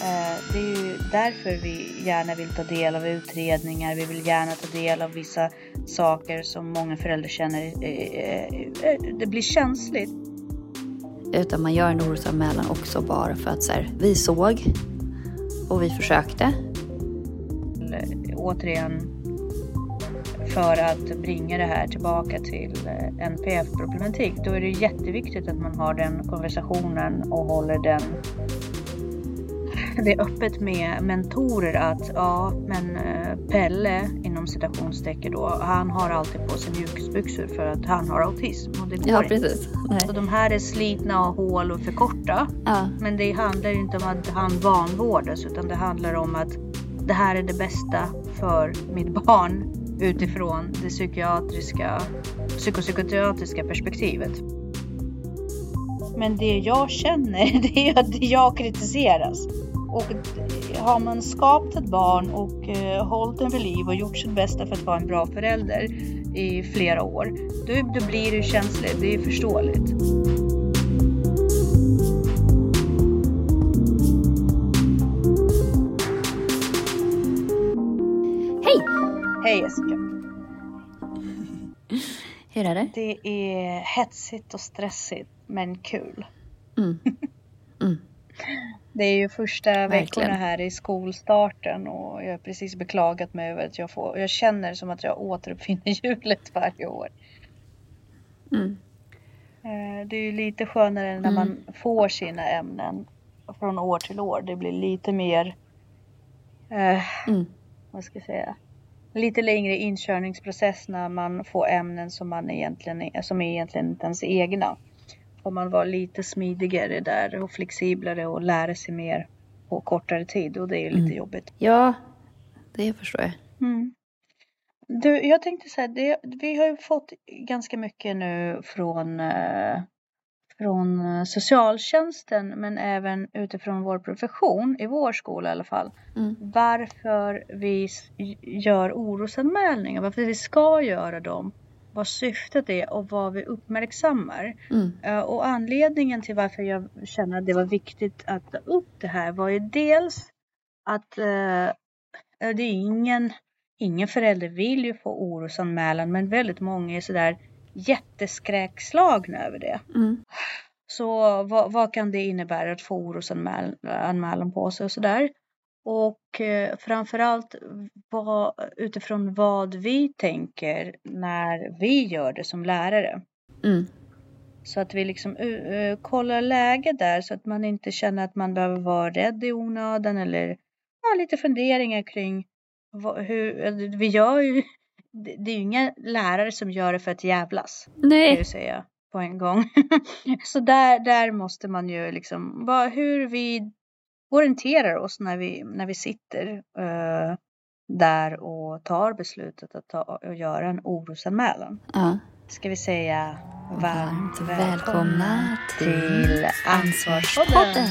Eh, det är ju därför vi gärna vill ta del av utredningar. Vi vill gärna ta del av vissa saker som många föräldrar känner eh, eh, det blir känsligt. Utan man gör en orosanmälan också bara för att så här, vi såg och vi försökte. Återigen för att bringa det här tillbaka till NPF-problematik. Då är det jätteviktigt att man har den konversationen och håller den det är öppet med mentorer att ja, men eh, Pelle inom citationstecken då, han har alltid på sig mjukisbyxor för att han har autism och det går Ja, inte. precis. Nej. Så de här är slitna och hål och för korta. Ja, Men det handlar inte om att han vanvårdas utan det handlar om att det här är det bästa för mitt barn utifrån det psykiatriska, psykopsykiatriska perspektivet. Men det jag känner det är att jag kritiseras. Och har man skapat ett barn och eh, hållit den vid liv och gjort sitt bästa för att vara en bra förälder i flera år, då, då blir det känsligt. Det är förståeligt. Hej! Hej Jessica! Hur är det? Det är hetsigt och stressigt men kul. Mm. Mm. Det är ju första Verkligen. veckorna här i skolstarten och jag har precis beklagat mig över att jag får, jag känner som att jag återuppfinner hjulet varje år. Mm. Eh, Det är ju lite skönare när Mm. man får sina ämnen från år till år. Det blir lite mer, eh, Mm. vad ska jag säga, lite längre inkörningsprocess när man får ämnen som, man egentligen, är- som är egentligen inte ens egna. Får man vara lite smidigare där och flexiblare och lära sig mer på kortare tid och det är ju lite Mm. jobbigt. Ja, det förstår jag. Mm. Du, jag tänkte så här, det, vi har ju fått ganska mycket nu från, eh, från socialtjänsten men även utifrån vår profession, i vår skola i alla fall. Mm. Varför vi gör orosanmälningar, varför vi ska göra dem, vad syftet är och vad vi uppmärksammar. Mm. Eh, Och anledningen till varför jag känner att det var viktigt att ta upp det här var ju dels att eh, det är ingen, ingen förälder vill ju få orosanmälan men väldigt många är sådär jätteskräkslagna över det. Mm. Så vad, vad kan det innebära att få orosanmälan på sig och sådär. Och eh, framförallt vad, utifrån vad vi tänker när vi gör det som lärare. Mm. Så att vi liksom uh, kollar läget där så att man inte känner att man behöver vara rädd i onödan eller ja, lite funderingar kring vad, hur, vi gör ju, det, det är ju inga lärare som gör det för att jävlas kan jag Nej. säga på en gång. så där, där måste man ju liksom, vad, hur vi orienterar oss när vi, när vi sitter eh, där och tar beslutet att ta, och göra en orosanmälan. Ja. Ska vi säga Varmt välkomna till Ansvarspodden.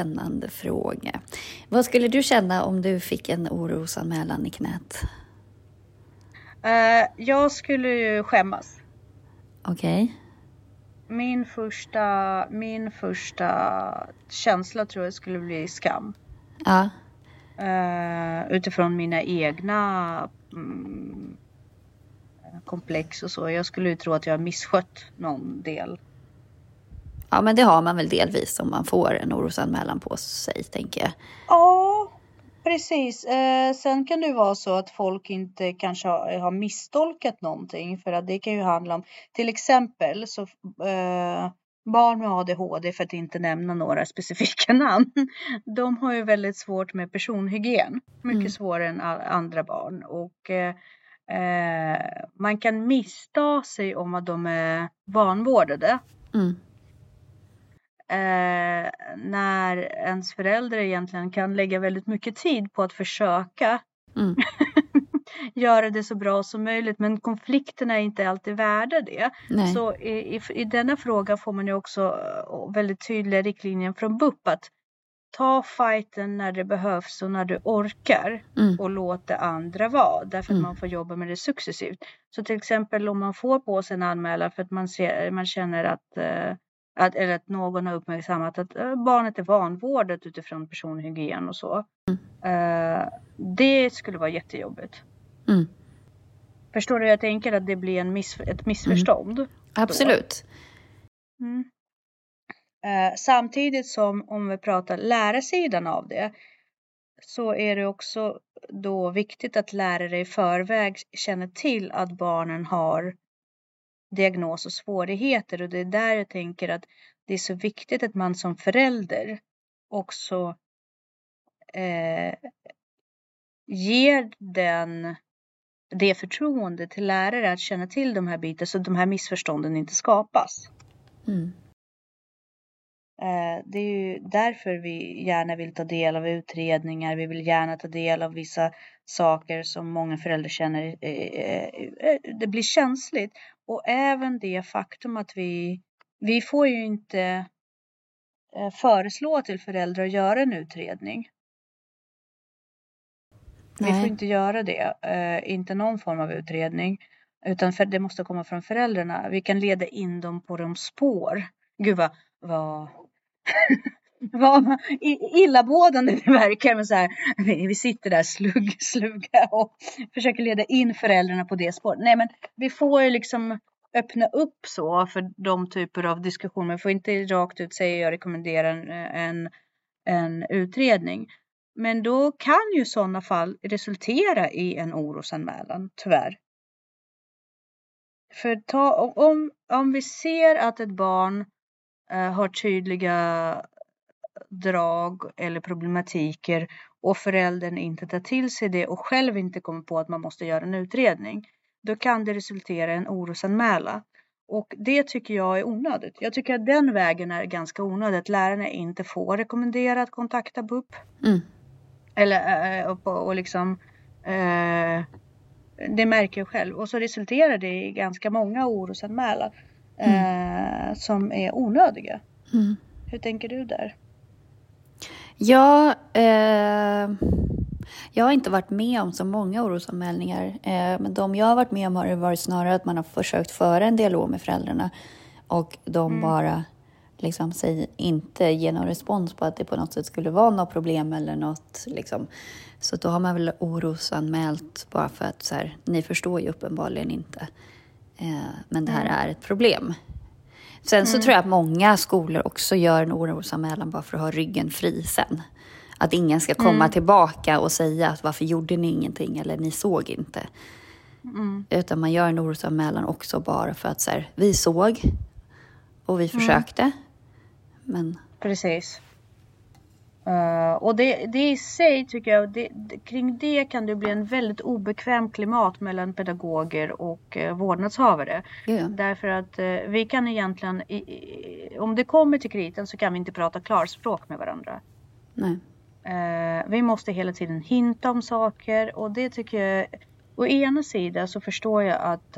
Spännande fråga. Vad skulle du känna om du fick en orosanmälan i knät? Eh, jag skulle ju skämmas. Okej? Min första, min första känsla tror jag skulle bli skam. Ja. Eh, utifrån mina egna mm, komplex och så. Jag skulle ju tro att jag har misskött någon del. Ja, men det har man väl delvis om man får en orosanmälan på sig, tänker jag. Ja, precis. Eh, sen kan det vara så att folk inte kanske har, har misstolkat någonting för att det kan ju handla om till exempel så eh, barn med ADHD för att inte nämna några specifika namn. De har ju väldigt svårt med personhygien. Mycket Mm. svårare än andra barn och eh, eh, man kan missta sig om att de är vanvårdade. Mm. Eh, när ens förälder egentligen kan lägga väldigt mycket tid på att försöka Mm. göra det så bra som möjligt men konflikterna är inte alltid värda det. Nej. Så i, i, i denna fråga får man ju också eh, väldigt tydliga riktlinjer från BUP att ta fighten när det behövs och när du orkar Mm. och låt det andra vara därför att Mm. man får jobba med det successivt. Så till exempel om man får på sig en anmälan för att man, ser, man känner att, eh, att, eller att någon har uppmärksammat att eh, barnet är vanvårdat utifrån personhygien och så. Eh, det skulle vara jättejobbigt. Mm. Förstår du jag tänker att det blir en miss, ett missförstånd? Absolut. Mm. Eh, samtidigt som om vi pratar lärarsidan av det så är det också då viktigt att lärare i förväg känner till att barnen har diagnos och svårigheter och det är där jag tänker att det är så viktigt att man som förälder också eh, ger den det förtroende till lärare att känna till de här bitarna så att de här missförstånden inte skapas. Mm. Eh, Det är ju därför vi gärna vill ta del av utredningar. Vi vill gärna ta del av vissa saker som många föräldrar känner eh, eh, det blir känsligt. Och även det faktum att vi, vi får ju inte föreslå till föräldrar att göra en utredning. Vi får Nej. inte göra det, inte någon form av utredning. Utan det måste komma från föräldrarna. Vi kan leda in dem på de spår. Gud vad, vad, vad illabådande det verkar. Men så här, vi, sitter där slugg, slugga och försöker leda in föräldrarna på det spåret. Nej men vi får ju liksom öppna upp så för de typer av diskussioner. Vi får inte rakt ut säga jag rekommenderar en, en, en utredning. Men då kan ju sådana fall resultera i en orosanmälan, tyvärr. För ta, om, om vi ser att ett barn eh, har tydliga drag eller problematiker och föräldern inte tar till sig det och själv inte kommer på att man måste göra en utredning, då kan det resultera i en orosanmälan. Och det tycker jag är onödigt. Jag tycker att den vägen är ganska onödig, att lärarna inte får rekommendera att kontakta BUP. Mm. Eller eh, och, och liksom eh, det märker jag själv. Och så resulterar det i ganska många orosanmälan eh, som är onödiga. Mm. Hur tänker du där? Ja, eh, jag har inte varit med om så många orosanmälningar. Eh, men de jag har varit med om har varit snarare att man har försökt föra en dialog med föräldrarna och de bara liksom säger, inte ger någon respons på att det på något sätt skulle vara något problem eller något. Liksom. Så då har man väl orosanmält bara för att så här, ni förstår ju uppenbarligen inte. Eh, men det här är ett problem. Sen så tror jag att många skolor också gör en orosanmälan bara för att ha ryggen fri sen. Att ingen ska komma tillbaka och säga att varför gjorde ni ingenting eller ni såg inte. Mm. Utan man gör en orosanmälan också bara för att så här, vi såg och vi försökte. Men Precis. Eh, och det, det i sig tycker jag, det, det, kring det kan det bli en väldigt obekväm klimat mellan pedagoger och uh, vårdnadshavare. ja, Därför att eh, vi kan egentligen, i, i, om det kommer till kriten så kan vi inte prata klarspråk med varandra. nej. Eh, vi måste hela tiden hinta om saker och det tycker jag, å ena sidan så förstår jag att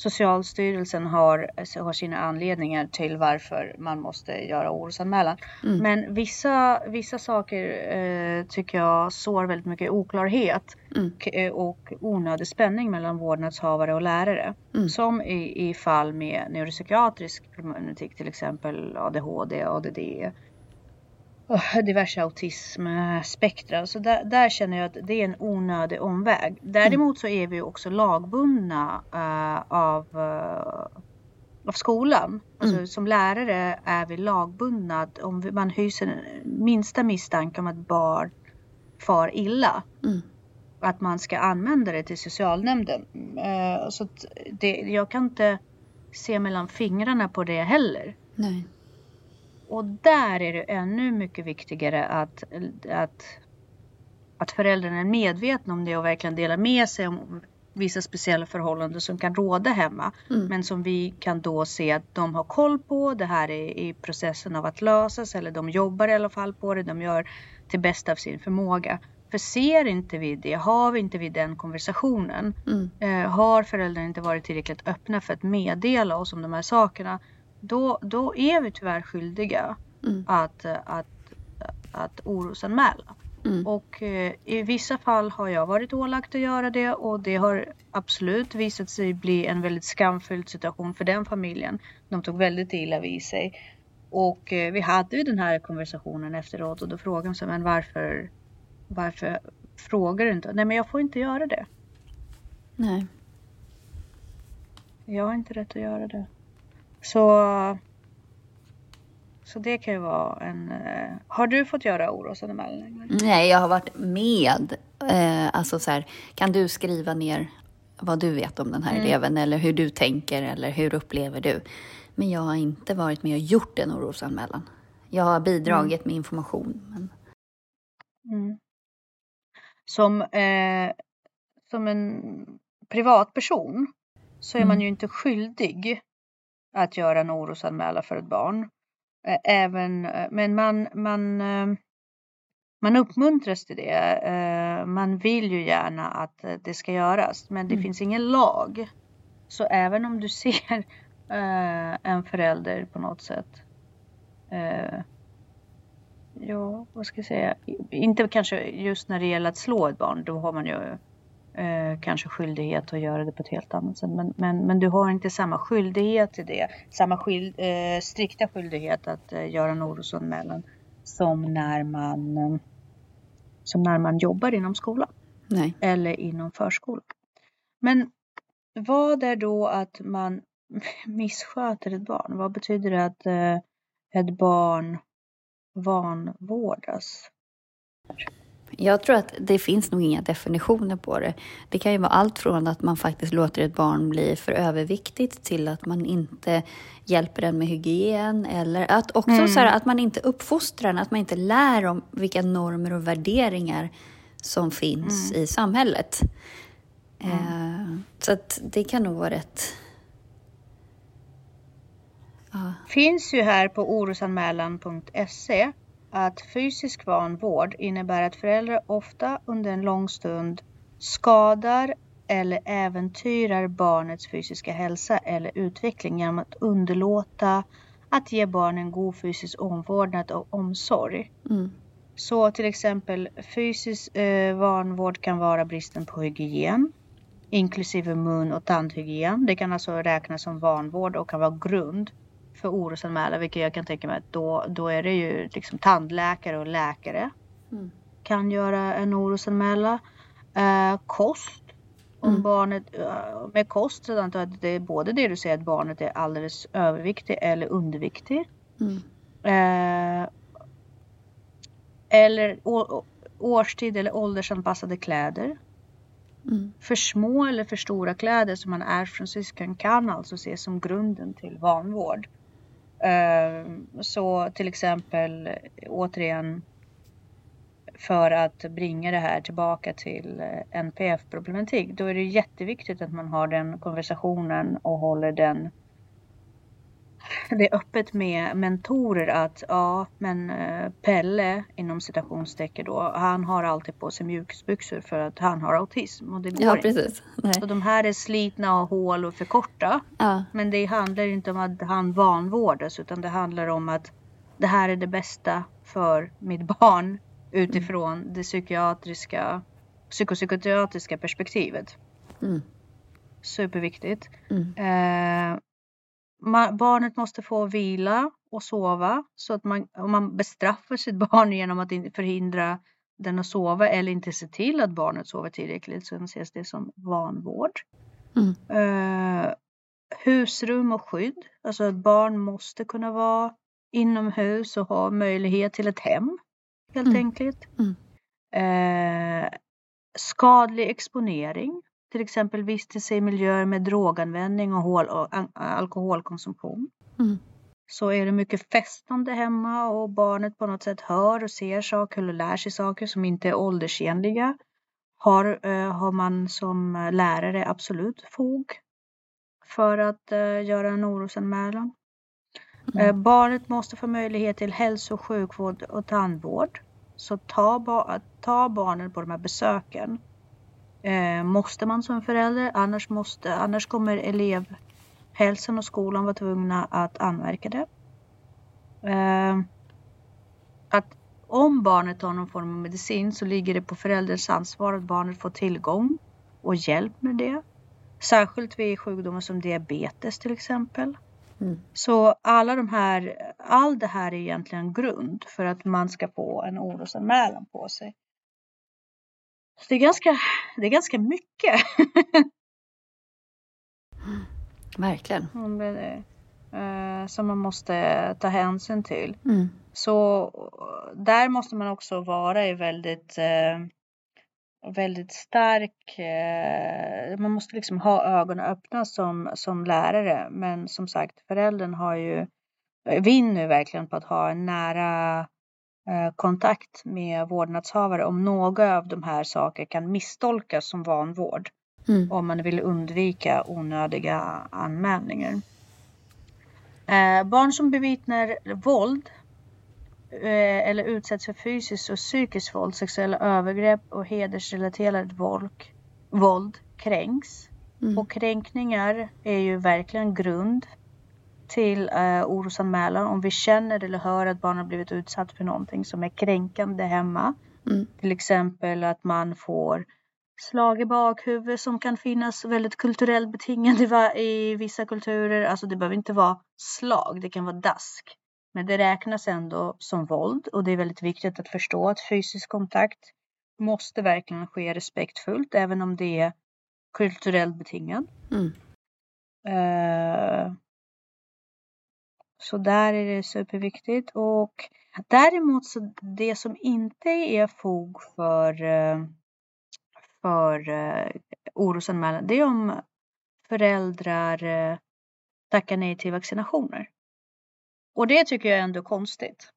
Socialstyrelsen har, har sina anledningar till varför man måste göra orosanmälan. Mm. Men vissa, vissa saker eh, tycker jag sår väldigt mycket oklarhet Mm. eh, och onödig spänning mellan vårdnadshavare och lärare. Mm. Som i, i fall med neuropsykiatrisk problematik, till exempel ADHD, ADD, och diverse autismspektra. Så där, där känner jag att det är en onödig omväg. Däremot så är vi också lagbundna eh, av, eh, av skolan. Alltså, Mm. Som lärare är vi lagbundna att om vi- man hyser minsta misstanke om att barn far illa Mm. att man ska använda det till socialnämnden. Eh, så det, jag kan inte se mellan fingrarna på det heller. Nej. Och där är det ännu mycket viktigare att, att, att föräldrarna är medvetna om det och verkligen delar med sig om vissa speciella förhållanden som kan råda hemma. Mm. Men som vi kan då se att de har koll på. Det här är i processen av att lösas eller de jobbar i alla fall på det. De gör till bästa av sin förmåga. För ser inte vi det, har vi inte vi den konversationen, Mm. eh, har föräldrarna inte varit tillräckligt öppna för att meddela oss om de här sakerna, då, då är vi tyvärr skyldiga Mm. att, att, att orosanmäla. Mm. Och eh, i vissa fall har jag varit ålagt att göra det och det har absolut visat sig bli en väldigt skamfylld situation för den familjen. De tog väldigt illa vid sig. Och eh, vi hade ju den här konversationen efteråt och då frågade de sig, men varför, varför frågar du inte? Nej men jag får inte göra det. Nej. Jag har inte rätt att göra det. Så, så det kan ju vara en... eh, Har du fått göra orosanmälningar? Nej, jag har varit med. Eh, alltså så här, kan du skriva ner vad du vet om den här Mm. eleven eller hur du tänker eller hur upplever du? Men jag har inte varit med och gjort en orosanmälan. Jag har bidragit med information. Men... Mm. Som, eh, som en privatperson så är man Mm. ju inte skyldig att göra en orosanmälan för ett barn. Även, men man, man, eh, man uppmuntras till det. Man vill ju gärna att eh, det ska göras men det Mm. finns ingen lag. Så även om du ser en förälder på något sätt Ja, vad ska jag säga? Inte kanske just när det gäller att slå ett barn. Då har man ju eh, kanske skyldighet att göra det på ett helt annat sätt. Men, men, men du har inte samma skyldighet till det. Samma skyld, eh, strikta skyldighet att eh, göra en orosanmälan som när man som när man jobbar inom skolan Nej. eller inom förskolan. Men vad är då att man missköter ett barn? Vad betyder det att eh, ett barn vanvårdas? Jag tror att det finns nog inga definitioner på det. Det kan ju vara allt från att man faktiskt låter ett barn bli för överviktigt till att man inte hjälper den med hygien eller att också Mm. så här, att man inte uppfostrar den, att man inte lär om vilka normer och värderingar som finns i samhället. Eh, så att det kan nog vara rätt... Ja. finns ju här på orosanmälan.se att fysisk vanvård innebär att föräldrar ofta under en lång stund skadar eller äventyrar barnets fysiska hälsa eller utveckling genom att underlåta att ge barnen god fysisk omvårdnad och omsorg. Mm. Så till exempel fysisk eh, vanvård kan vara bristen på hygien, inklusive mun och tandhygien. Det kan alltså räknas som vanvård och kan vara grund för orosanmälan, vilket jag kan tänka mig att då, då är det ju liksom tandläkare och läkare Mm. kan göra en orosanmälan. Eh, kost. Om Mm. barnet, eh, med kost så antar jag att det är både det du säger att barnet är alldeles överviktig eller underviktig. Mm. Eh, eller å, årstid eller åldersanpassade kläder. Mm. För små eller för stora kläder som man är från syskon kan alltså ses som grunden till vanvård. Eh, så till exempel återigen för att bringa det här tillbaka till eh, NPF-problematik. Då är det jätteviktigt att man har den konversationen och håller den det är öppet med mentorer att ja, men eh, Pelle inom citationstecken då, han har alltid på sig mjukisbyxor för att han har autism och det går Ja, inte. precis. Nej. Så de här är slitna och hål och för korta. Ja. Men det handlar inte om att han vanvårdas utan det handlar om att det här är det bästa för mitt barn utifrån det psykiatriska, psykopsykiatriska perspektivet. Mm. Superviktigt. Mm. Eh, barnet måste få vila och sova. Så att man, om man bestraffar sitt barn genom att förhindra den att sova eller inte se till att barnet sover tillräckligt så ses det som vanvård. Mm. Eh, husrum och skydd. Alltså att barn måste kunna vara inomhus och ha möjlighet till ett hem. Helt Mm. enkelt. Mm. Eh, skadlig exponering. Till exempel vistelse i miljöer med droganvändning och, och alkoholkonsumtion. Mm. Så är det mycket festande hemma och barnet på något sätt hör och ser saker eller lär sig saker som inte är åldersenliga. har, eh, har man som lärare absolut fog för att eh, göra en orosanmälan. Mm. Eh, barnet måste få möjlighet till hälso och sjukvård och tandvård. Så ta, ba ta barnen på de här besöken. Eh, måste man som förälder, annars, måste, annars kommer elevhälsan och skolan vara tvungna att anmärka det. Eh, att om barnet tar någon form av medicin så ligger det på förälderns ansvar att barnet får tillgång och hjälp med det. Särskilt vid sjukdomar som diabetes till exempel. Mm. Så alla de här, all det här är egentligen grund för att man ska få en orosanmälan på sig. Så det är ganska, det är ganska mycket. Verkligen. Eh, som man måste ta hänsyn till. Mm. Så där måste man också vara i väldigt eh, väldigt stark. Eh, man måste liksom ha ögonen öppna som, som lärare. Men som sagt, föräldern har ju, vinner verkligen på att ha en nära kontakt med vårdnadshavare om några av de här sakerna kan misstolkas som vanvård. Mm. Om man vill undvika onödiga anmälningar. Eh, barn som bevittnar våld eh, eller utsätts för fysiskt och psykiskt våld, sexuella övergrepp och hedersrelaterat våld, våld kränks. Mm. Och kränkningar är ju verkligen grund till eh, orosanmälan om vi känner eller hör att barn har blivit utsatt för någonting som är kränkande hemma. Mm. Till exempel att man får slag i bakhuvudet som kan finnas väldigt kulturellt betingade i vissa kulturer. Alltså det behöver inte vara slag, det kan vara dask. Men det räknas ändå som våld och det är väldigt viktigt att förstå att fysisk kontakt måste verkligen ske respektfullt även om det är kulturellt betingad. Mm. Uh, så där är det superviktigt och däremot så det som inte är fog för uh, för eh, orosanmälan, det är om föräldrar eh, tackar nej till vaccinationer. Och det tycker jag ändå är konstigt.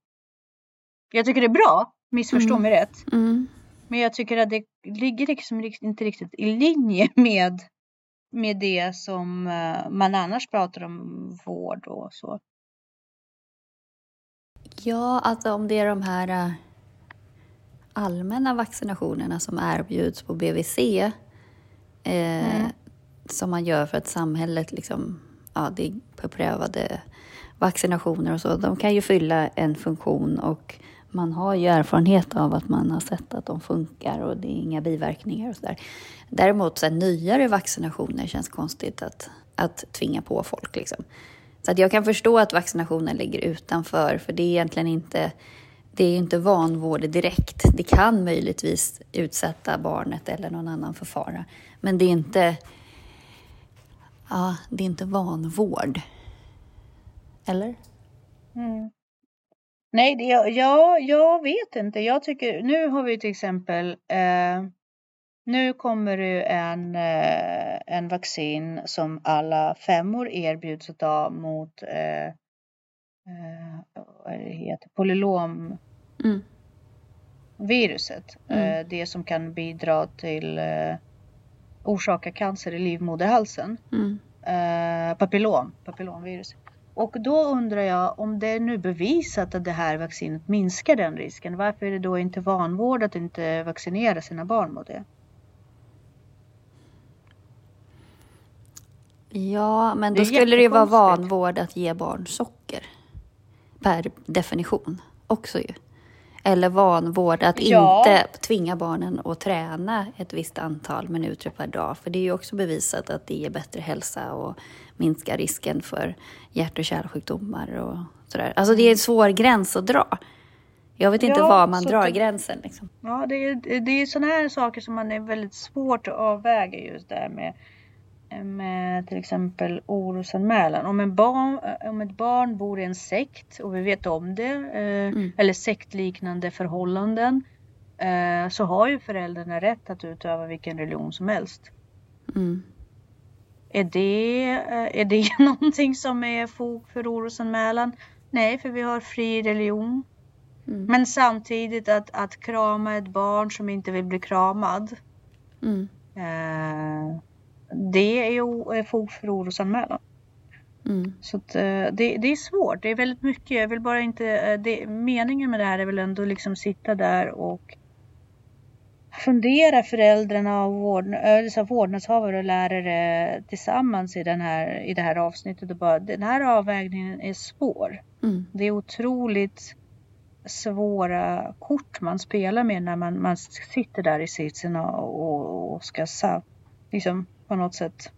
Jag tycker det är bra, missförstå mm. mig rätt. Mm. Men jag tycker att det ligger liksom inte riktigt i linje med, med det som eh, man annars pratar om vård och så. Ja, alltså om det är de här eh, allmänna vaccinationerna som erbjuds på BVC eh, mm. som man gör för att samhället liksom, ja, det är beprövade vaccinationer och så, de kan ju fylla en funktion och man har ju erfarenhet av att man har sett att de funkar och det är inga biverkningar och sådär. Däremot så här, nyare vaccinationer känns konstigt att, att tvinga på folk. Liksom. Så att jag kan förstå att vaccinationen ligger utanför, för det är egentligen inte det är inte vanvård direkt. Det kan möjligtvis utsätta barnet eller någon annan för fara. Men det är inte, ja, det är inte vanvård. Eller? Mm. Nej, det, ja, jag vet inte. Jag tycker, nu har vi till exempel, eh, nu kommer det en, eh, en vaccin som alla femmor erbjuds av mot eh, eh, vad det heter, polylom mm. viruset. Mm. Eh, det som kan bidra till orsaka cancer i livmoderhalsen. Mm. Papillom, papillomvirus. Och då undrar jag om det är nu bevisat att det här vaccinet minskar den risken. Varför är det då inte vanvård att inte vaccinera sina barn mot det? Ja, men då skulle det ju vara vanvård att ge barn socker per definition också ju. Eller vanvård, att ja. inte tvinga barnen att träna ett visst antal minuter per dag. För det är ju också bevisat att det ger bättre hälsa och minskar risken för hjärt och kärlsjukdomar och sådär. Alltså det är en svår gräns att dra. Jag vet inte ja, var man drar det, gränsen. Liksom. Ja, det är, det är sådana här saker som man är väldigt svårt att avväga just där med med till exempel orosanmälan. Om, en barn, om ett barn bor i en sekt och vi vet om det, eh, mm. eller sektliknande förhållanden, eh, så har ju föräldrarna rätt att utöva vilken religion som helst. Mm. Är, det, eh, är det någonting som är fog för orosanmälan? Nej, för vi har fri religion. Mm. Men samtidigt att, att krama ett barn som inte vill bli kramad Mm. Eh, det är ju fog för orosanmälan. Mm. Så att, eh, det, det är svårt. Det är väldigt mycket. Jag vill bara inte... eh, Det, meningen med det här är väl ändå liksom sitta där och fundera föräldrarna och vård, så här vårdnadshavare och lärare tillsammans i, den här, i det här avsnittet. Och bara, den här avvägningen är svår. Mm. Det är otroligt svåra kort man spelar med när man, man sitter där i sitsen och, och, och ska liksom, på något sätt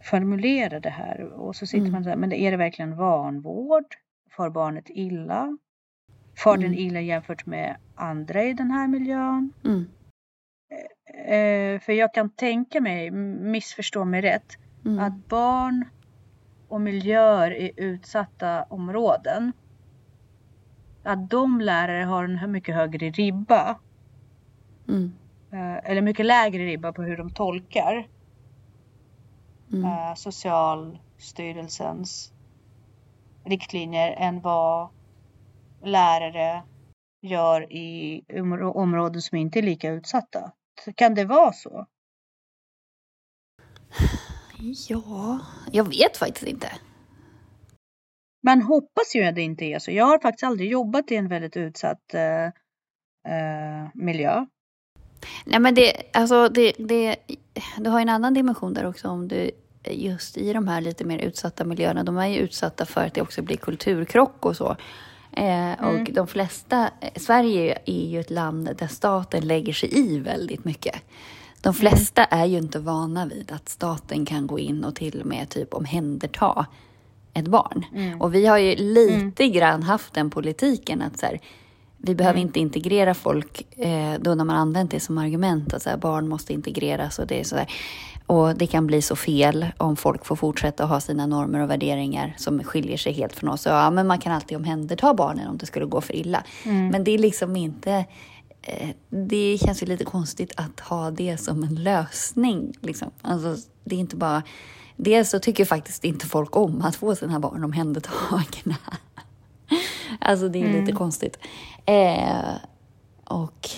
formulera det här. Och så sitter Mm. man där, men är det verkligen vanvård? Får barnet illa? Får den Mm. illa jämfört med andra i den här miljön? Mm. Eh, för jag kan tänka mig, missförstå mig rätt, Mm. att barn och miljöer i utsatta områden, att de lärare har en mycket högre ribba, Mm. Eh, eller mycket lägre ribba på hur de tolkar Mm. eh, Socialstyrelsens riktlinjer än vad lärare gör i områ- områden som inte är lika utsatta. Kan det vara så? Ja, jag vet faktiskt inte. Man hoppas ju att det inte är så. Jag har faktiskt aldrig jobbat i en väldigt utsatt eh, eh, miljö. Nej men det, alltså det, det, du har ju en annan dimension där också om du just i de här lite mer utsatta miljöerna, de är ju utsatta för att det också blir kulturkrock och så. Eh, och Mm. de flesta, Sverige är ju ett land där staten lägger sig i väldigt mycket. De flesta är ju inte vana vid att staten kan gå in och till och med typ omhänderta ett barn. Och vi har ju lite grann haft den politiken att så här, vi behöver inte integrera folk eh, då när man använt det som argument att så här, barn måste integreras och det är så där. Och det kan bli så fel om folk får fortsätta ha sina normer och värderingar som skiljer sig helt från oss. Ja, men man kan alltid omhänderta barnen om det skulle gå för illa. Men det är liksom inte... Eh, det känns ju lite konstigt att ha det som en lösning. Liksom. Alltså, det är inte bara... Dels så tycker faktiskt inte folk om att få sina barn omhändertagna. Alltså det är lite konstigt. Eh, och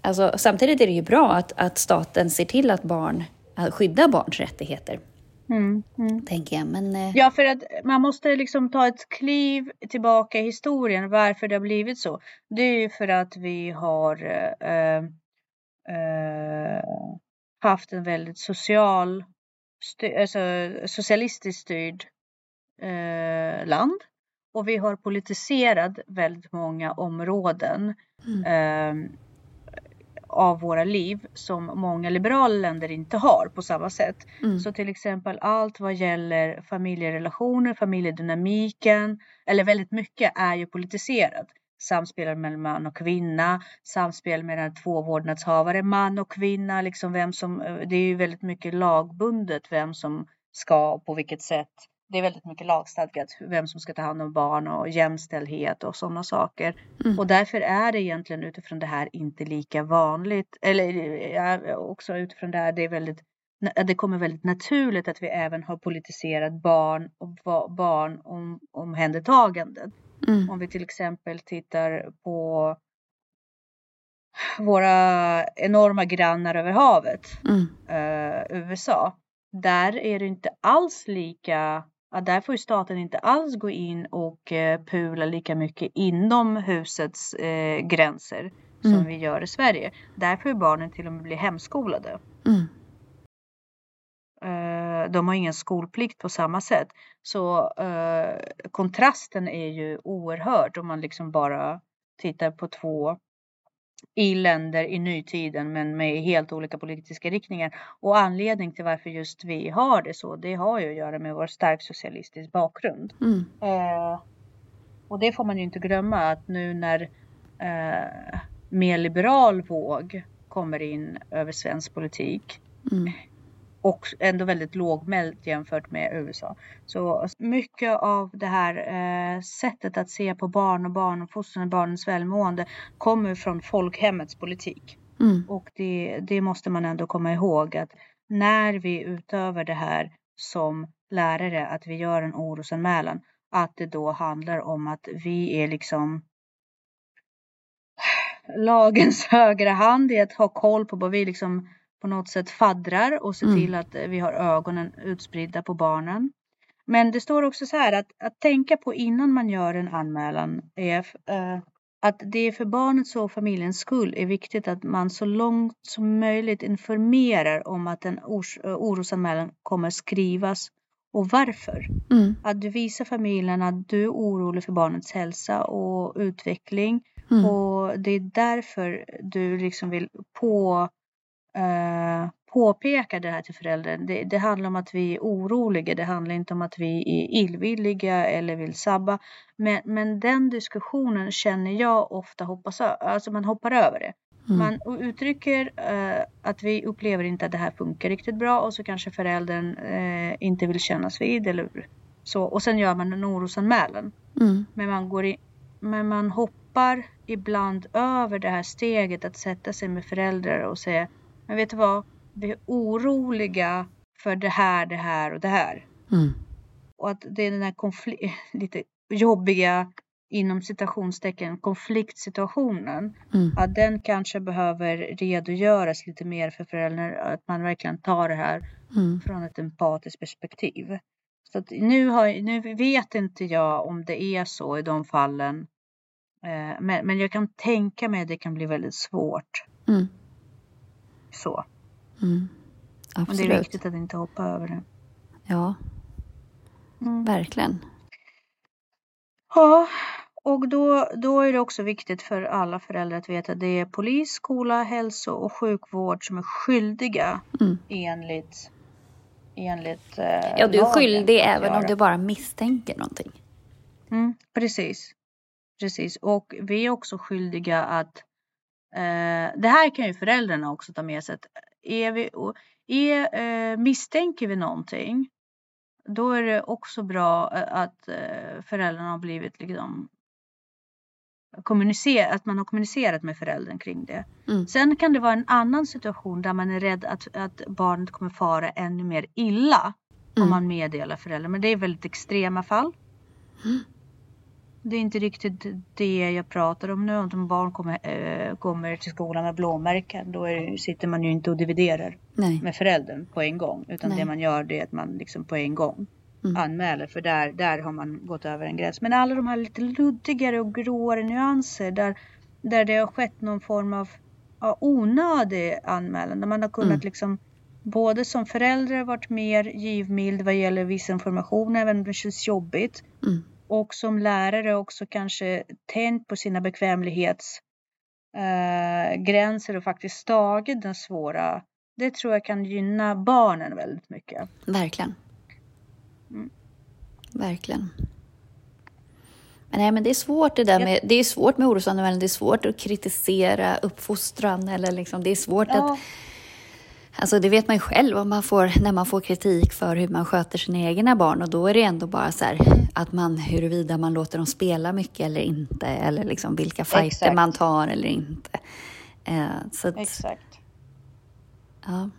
alltså, samtidigt är det ju bra att, att staten ser till att barn att skydda barns rättigheter, Mm, mm. tänker jag. Men eh, Ja, för att man måste liksom ta ett kliv tillbaka i historien varför det har blivit så. Det är ju för att vi har eh, eh, haft en väldigt social, sty- alltså socialistiskt styrd eh, land. Och vi har politiserat väldigt många områden eh, av våra liv som många liberala länder inte har på samma sätt. Mm. Så till exempel allt vad gäller familjerelationer, familjedynamiken, eller väldigt mycket är ju politiserat. Samspel mellan man och kvinna, samspel mellan två vårdnadshavare, man och kvinna, liksom vem som, det är ju väldigt mycket lagbundet vem som ska på vilket sätt. Det är väldigt mycket lagstadgat vem som ska ta hand om barn och jämställdhet och sådana saker. Mm. Och därför är det egentligen utifrån det här inte lika vanligt. Eller också utifrån det här, det är väldigt det kommer väldigt naturligt att vi även har politiserat barn och barn om, omhändertagandet. mm, Om vi till exempel tittar på våra enorma grannar över havet, mm, eh, USA. Där är det inte alls lika, ja, där får ju staten inte alls gå in och eh, pula lika mycket inom husets eh, gränser som Mm. vi gör i Sverige. Där får ju barnen till och med bli hemskolade. mm, Eh, de har ingen skolplikt på samma sätt. Så eh, kontrasten är ju oerhörd om man liksom bara tittar på två i länder i nytiden men med helt olika politiska riktningar. Och anledning till varför just vi har det så, det har ju att göra med vår starkt socialistisk bakgrund. mm, Eh, och det får man ju inte glömma att nu när eh, mer liberal våg kommer in över svensk politik mm, och ändå väldigt lågmält jämfört med USA. Så mycket av det här eh, sättet att se på barn och barnuppfostran och barnens välmående kommer från folkhemmets politik. mm, Och det, det måste man ändå komma ihåg att när vi utövar det här som lärare, att vi gör en orosanmälan, att det då handlar om att vi är liksom lagens högra hand i att ha koll på vad vi liksom på något sätt faddrar och se Mm. till att eh, vi har ögonen utspridda på barnen. Men det står också så här att, att tänka på innan man gör en anmälan är eh, att det är för barnets och familjens skull är viktigt att man så långt som möjligt informerar om att en ors- eh, orosanmälan kommer skrivas och varför. Mm. Att du visar familjen att du är orolig för barnets hälsa och utveckling Mm. och det är därför du liksom vill på, eh, påpeka det här till föräldern. Det, det handlar om att vi är oroliga. Det handlar inte om att vi är illvilliga eller vill sabba. Men, men den diskussionen känner jag ofta hoppas, alltså man hoppar över det. Mm. Man uttrycker eh, att vi upplever inte att det här funkar riktigt bra och så kanske föräldern eh, inte vill kännas vid eller så. Och sen gör man en orosanmälan. Mm. Men man, går i, men man hoppar ibland över det här steget att sätta sig med föräldrar och säga Men vet du vad? Vi är oroliga för det här, det här och det här. Mm. Och att det är den här lite jobbiga inom citationstecken konfliktsituationen. Mm. Att den kanske behöver redogöras lite mer för föräldrar. Att man verkligen tar det här Mm. från ett empatiskt perspektiv. Så att nu, har, nu vet inte jag om det är så i de fallen. Eh, men, men jag kan tänka mig att det kan bli väldigt svårt. Mm. Så. Mm. Men det är Absolut. viktigt att inte hoppa över det. Ja, Mm. verkligen. Ja, och då, då är det också viktigt för alla föräldrar att veta att det är polis, skola, hälso och sjukvård som är skyldiga Mm. enligt, enligt eh, Ja, du är skyldig även om du bara misstänker någonting. Mm, precis. Precis. Och vi är också skyldiga att det här kan ju föräldrarna också ta med sig. Är vi, är, eh, misstänker vi någonting då är det också bra eh, att eh, föräldrarna har blivit liksom att man har kommunicerat med föräldern kring det. Mm. Sen kan det vara en annan situation där man är rädd att, att barnet kommer fara ännu mer illa om Mm. man meddelar föräldern. Men det är väldigt extrema fall. Mm. Det är inte riktigt det jag pratar om nu. Om barn kommer, eh, kommer till skolan med blåmärken då är, sitter man ju inte och dividerar Nej. med föräldern på en gång. Utan Nej. det man gör det är att man liksom på en gång Mm. anmäler. För där, där har man gått över en gräns. Men alla de här lite luddigare och gråare nyanser där, där det har skett någon form av ja, onödig anmälan. Där man har kunnat Mm. liksom både som förälder varit mer givmild vad gäller viss information även om det känns jobbigt. Mm. Och som lärare också kanske tänkt på sina bekvämlighetsgränser eh, och faktiskt tagit den svåra. Det tror jag kan gynna barnen väldigt mycket. Verkligen. Mm. Verkligen. Men, nej, men det är svårt det där med, det är svårt med orosanmälan, det är svårt att kritisera uppfostran eller liksom, det är svårt att Ja, Alltså det vet man ju själv om man får, när man får kritik för hur man sköter sina egna barn och då är det ändå bara så här att man huruvida man låter dem spela mycket eller inte eller liksom vilka fighter Exakt. man tar eller inte. Eh, så att, exakt. ja.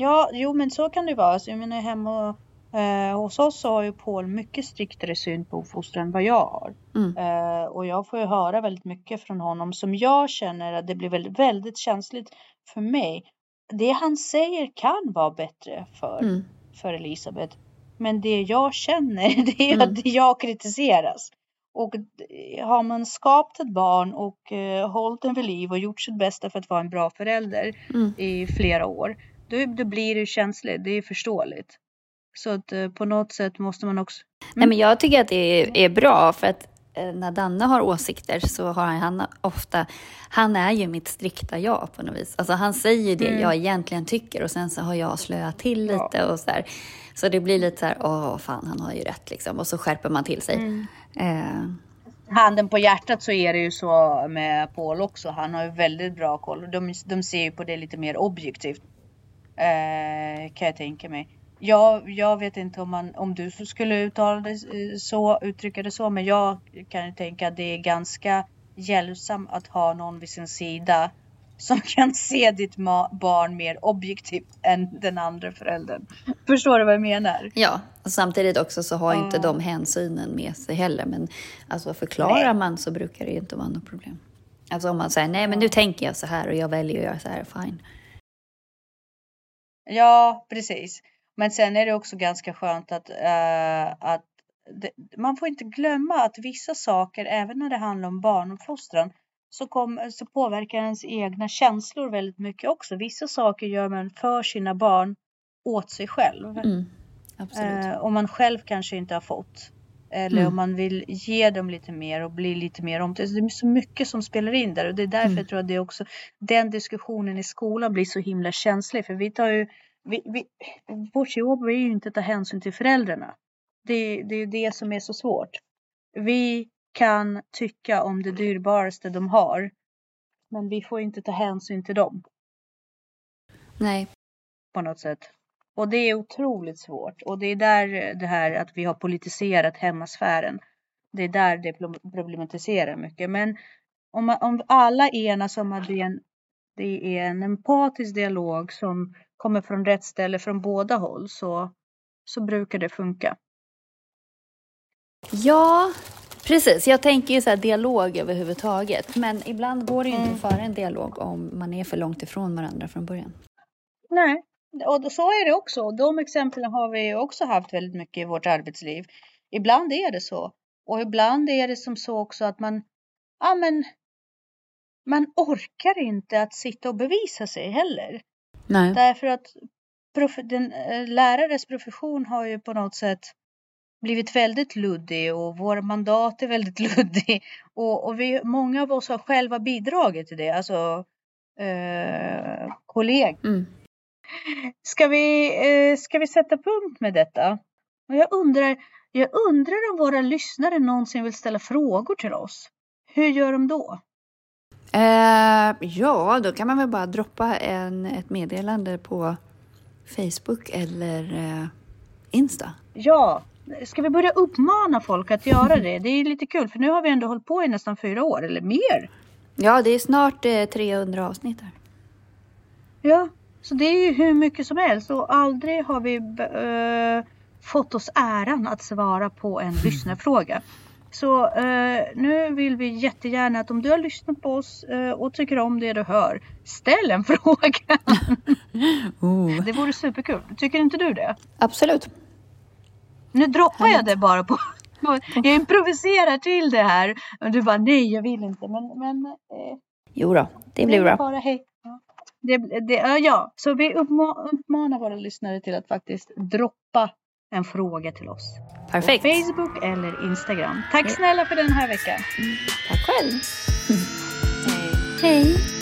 Ja, jo men så kan det vara. Alltså, jag menar hemma eh, hos oss så har ju Paul mycket striktare syn på uppfostran än vad jag har. Mm. Eh, och jag får ju höra väldigt mycket från honom som jag känner att det blir väldigt, väldigt känsligt för mig. Det han säger kan vara bättre för, Mm. för Elisabeth. Men det jag känner det är Mm. att jag kritiseras. Och har man skapat ett barn och eh, hållit den vid liv och gjort sitt bästa för att vara en bra förälder Mm. i flera år, då, då blir det känsligt. Det är förståeligt. Så att eh, på något sätt måste man också... Nej, men jag tycker att det är, är bra för att när Danne har åsikter så har han ofta, han är ju mitt strikta jag på något vis. Alltså han säger det Mm. jag egentligen tycker och sen så har jag slöat till Ja. lite och så här. Så det blir lite så här, åh fan han har ju rätt liksom och så skärper man till sig. Mm. Eh, Handen på hjärtat så är det ju så med Paul också. Han har ju väldigt bra koll. De, de ser ju på det lite mer objektivt. Eh, kan jag tänka mig. Jag, jag vet inte om, man, om du skulle uttala det eh, så, uttrycka det så, men jag kan ju tänka att det är ganska hjälpsamt att ha någon vid sin sida som kan se ditt barn mer objektivt än den andra föräldern. Förstår du vad jag menar? ja, och samtidigt också så har ju inte Ja. de hänsynen med sig heller. Men alltså förklarar Nej. man så brukar det inte vara något problem. Alltså om man säger nej men nu tänker jag så här och jag väljer att göra så här, fine. Ja, precis. Men sen är det också ganska skönt att, uh, att det, man får inte glömma att vissa saker, även när det handlar om barnuppfostran, så, kom, så påverkar ens egna känslor väldigt mycket också. Vissa saker gör man för sina barn åt sig själv. Mm. Uh, om man själv kanske inte har fått. Eller mm. om man vill ge dem lite mer och bli lite mer om det. är så mycket som spelar in där och det är därför mm. jag tror att det också den diskussionen i skolan blir så himla känslig. För vi tar ju, vi, vi, vårt jobb är ju inte att ta hänsyn till föräldrarna. Det, det är ju det som är så svårt. Vi kan tycka om det dyrbaraste de har. Men vi får inte ta hänsyn till dem. Nej. På något sätt. Och det är otroligt svårt. Och det är där det här att vi har politiserat hemmasfären. Det är där det problematiserar mycket. Men om, om alla enas om att det är, en, det är en empatisk dialog som kommer från rätt ställe från båda håll så, så brukar det funka. Ja, precis. Jag tänker ju så här dialog överhuvudtaget. Men ibland går det ju inte att föra en dialog om man är för långt ifrån varandra från början. Nej, och så är det också. De exemplen har vi också haft väldigt mycket i vårt arbetsliv. Ibland är det så. Och ibland är det som så också att man, ja men, man orkar inte att sitta och bevisa sig heller. Nej. Därför att den, äh, lärares profession har ju på något sätt blivit väldigt luddig och våra mandat är väldigt luddig. Och, och vi, många av oss har själva bidragit till det, alltså eh, kollegor. Mm. Ska vi, eh, ska vi sätta punkt med detta? Och jag undrar, jag undrar om våra lyssnare någonsin vill ställa frågor till oss. Hur gör de då? Eh, ja, då kan man väl bara droppa en, ett meddelande på Facebook eller eh, Insta. Ja, ska vi börja uppmana folk att göra det? Det är lite kul för nu har vi ändå hållit på i nästan fyra år eller mer. Ja, det är snart eh, 300 avsnitt här. Ja, så det är ju hur mycket som helst och aldrig har vi äh, fått oss äran att svara på en lyssnarfråga. Så äh, nu vill vi jättegärna att om du har lyssnat på oss äh, och tycker om det du hör, ställ en fråga. oh. Det vore superkul. Tycker inte du det? Absolut. Nu droppar jag det bara på jag improviserar till det här. Och du bara nej, jag vill inte. Men, men eh, jo då, det blir bra. Bara, hej. Det, det, ja, så vi uppmanar våra lyssnare till att faktiskt droppa en fråga till oss. Perfekt. På Facebook eller Instagram. Tack snälla för den här veckan. Tack själv. Hej. Hej.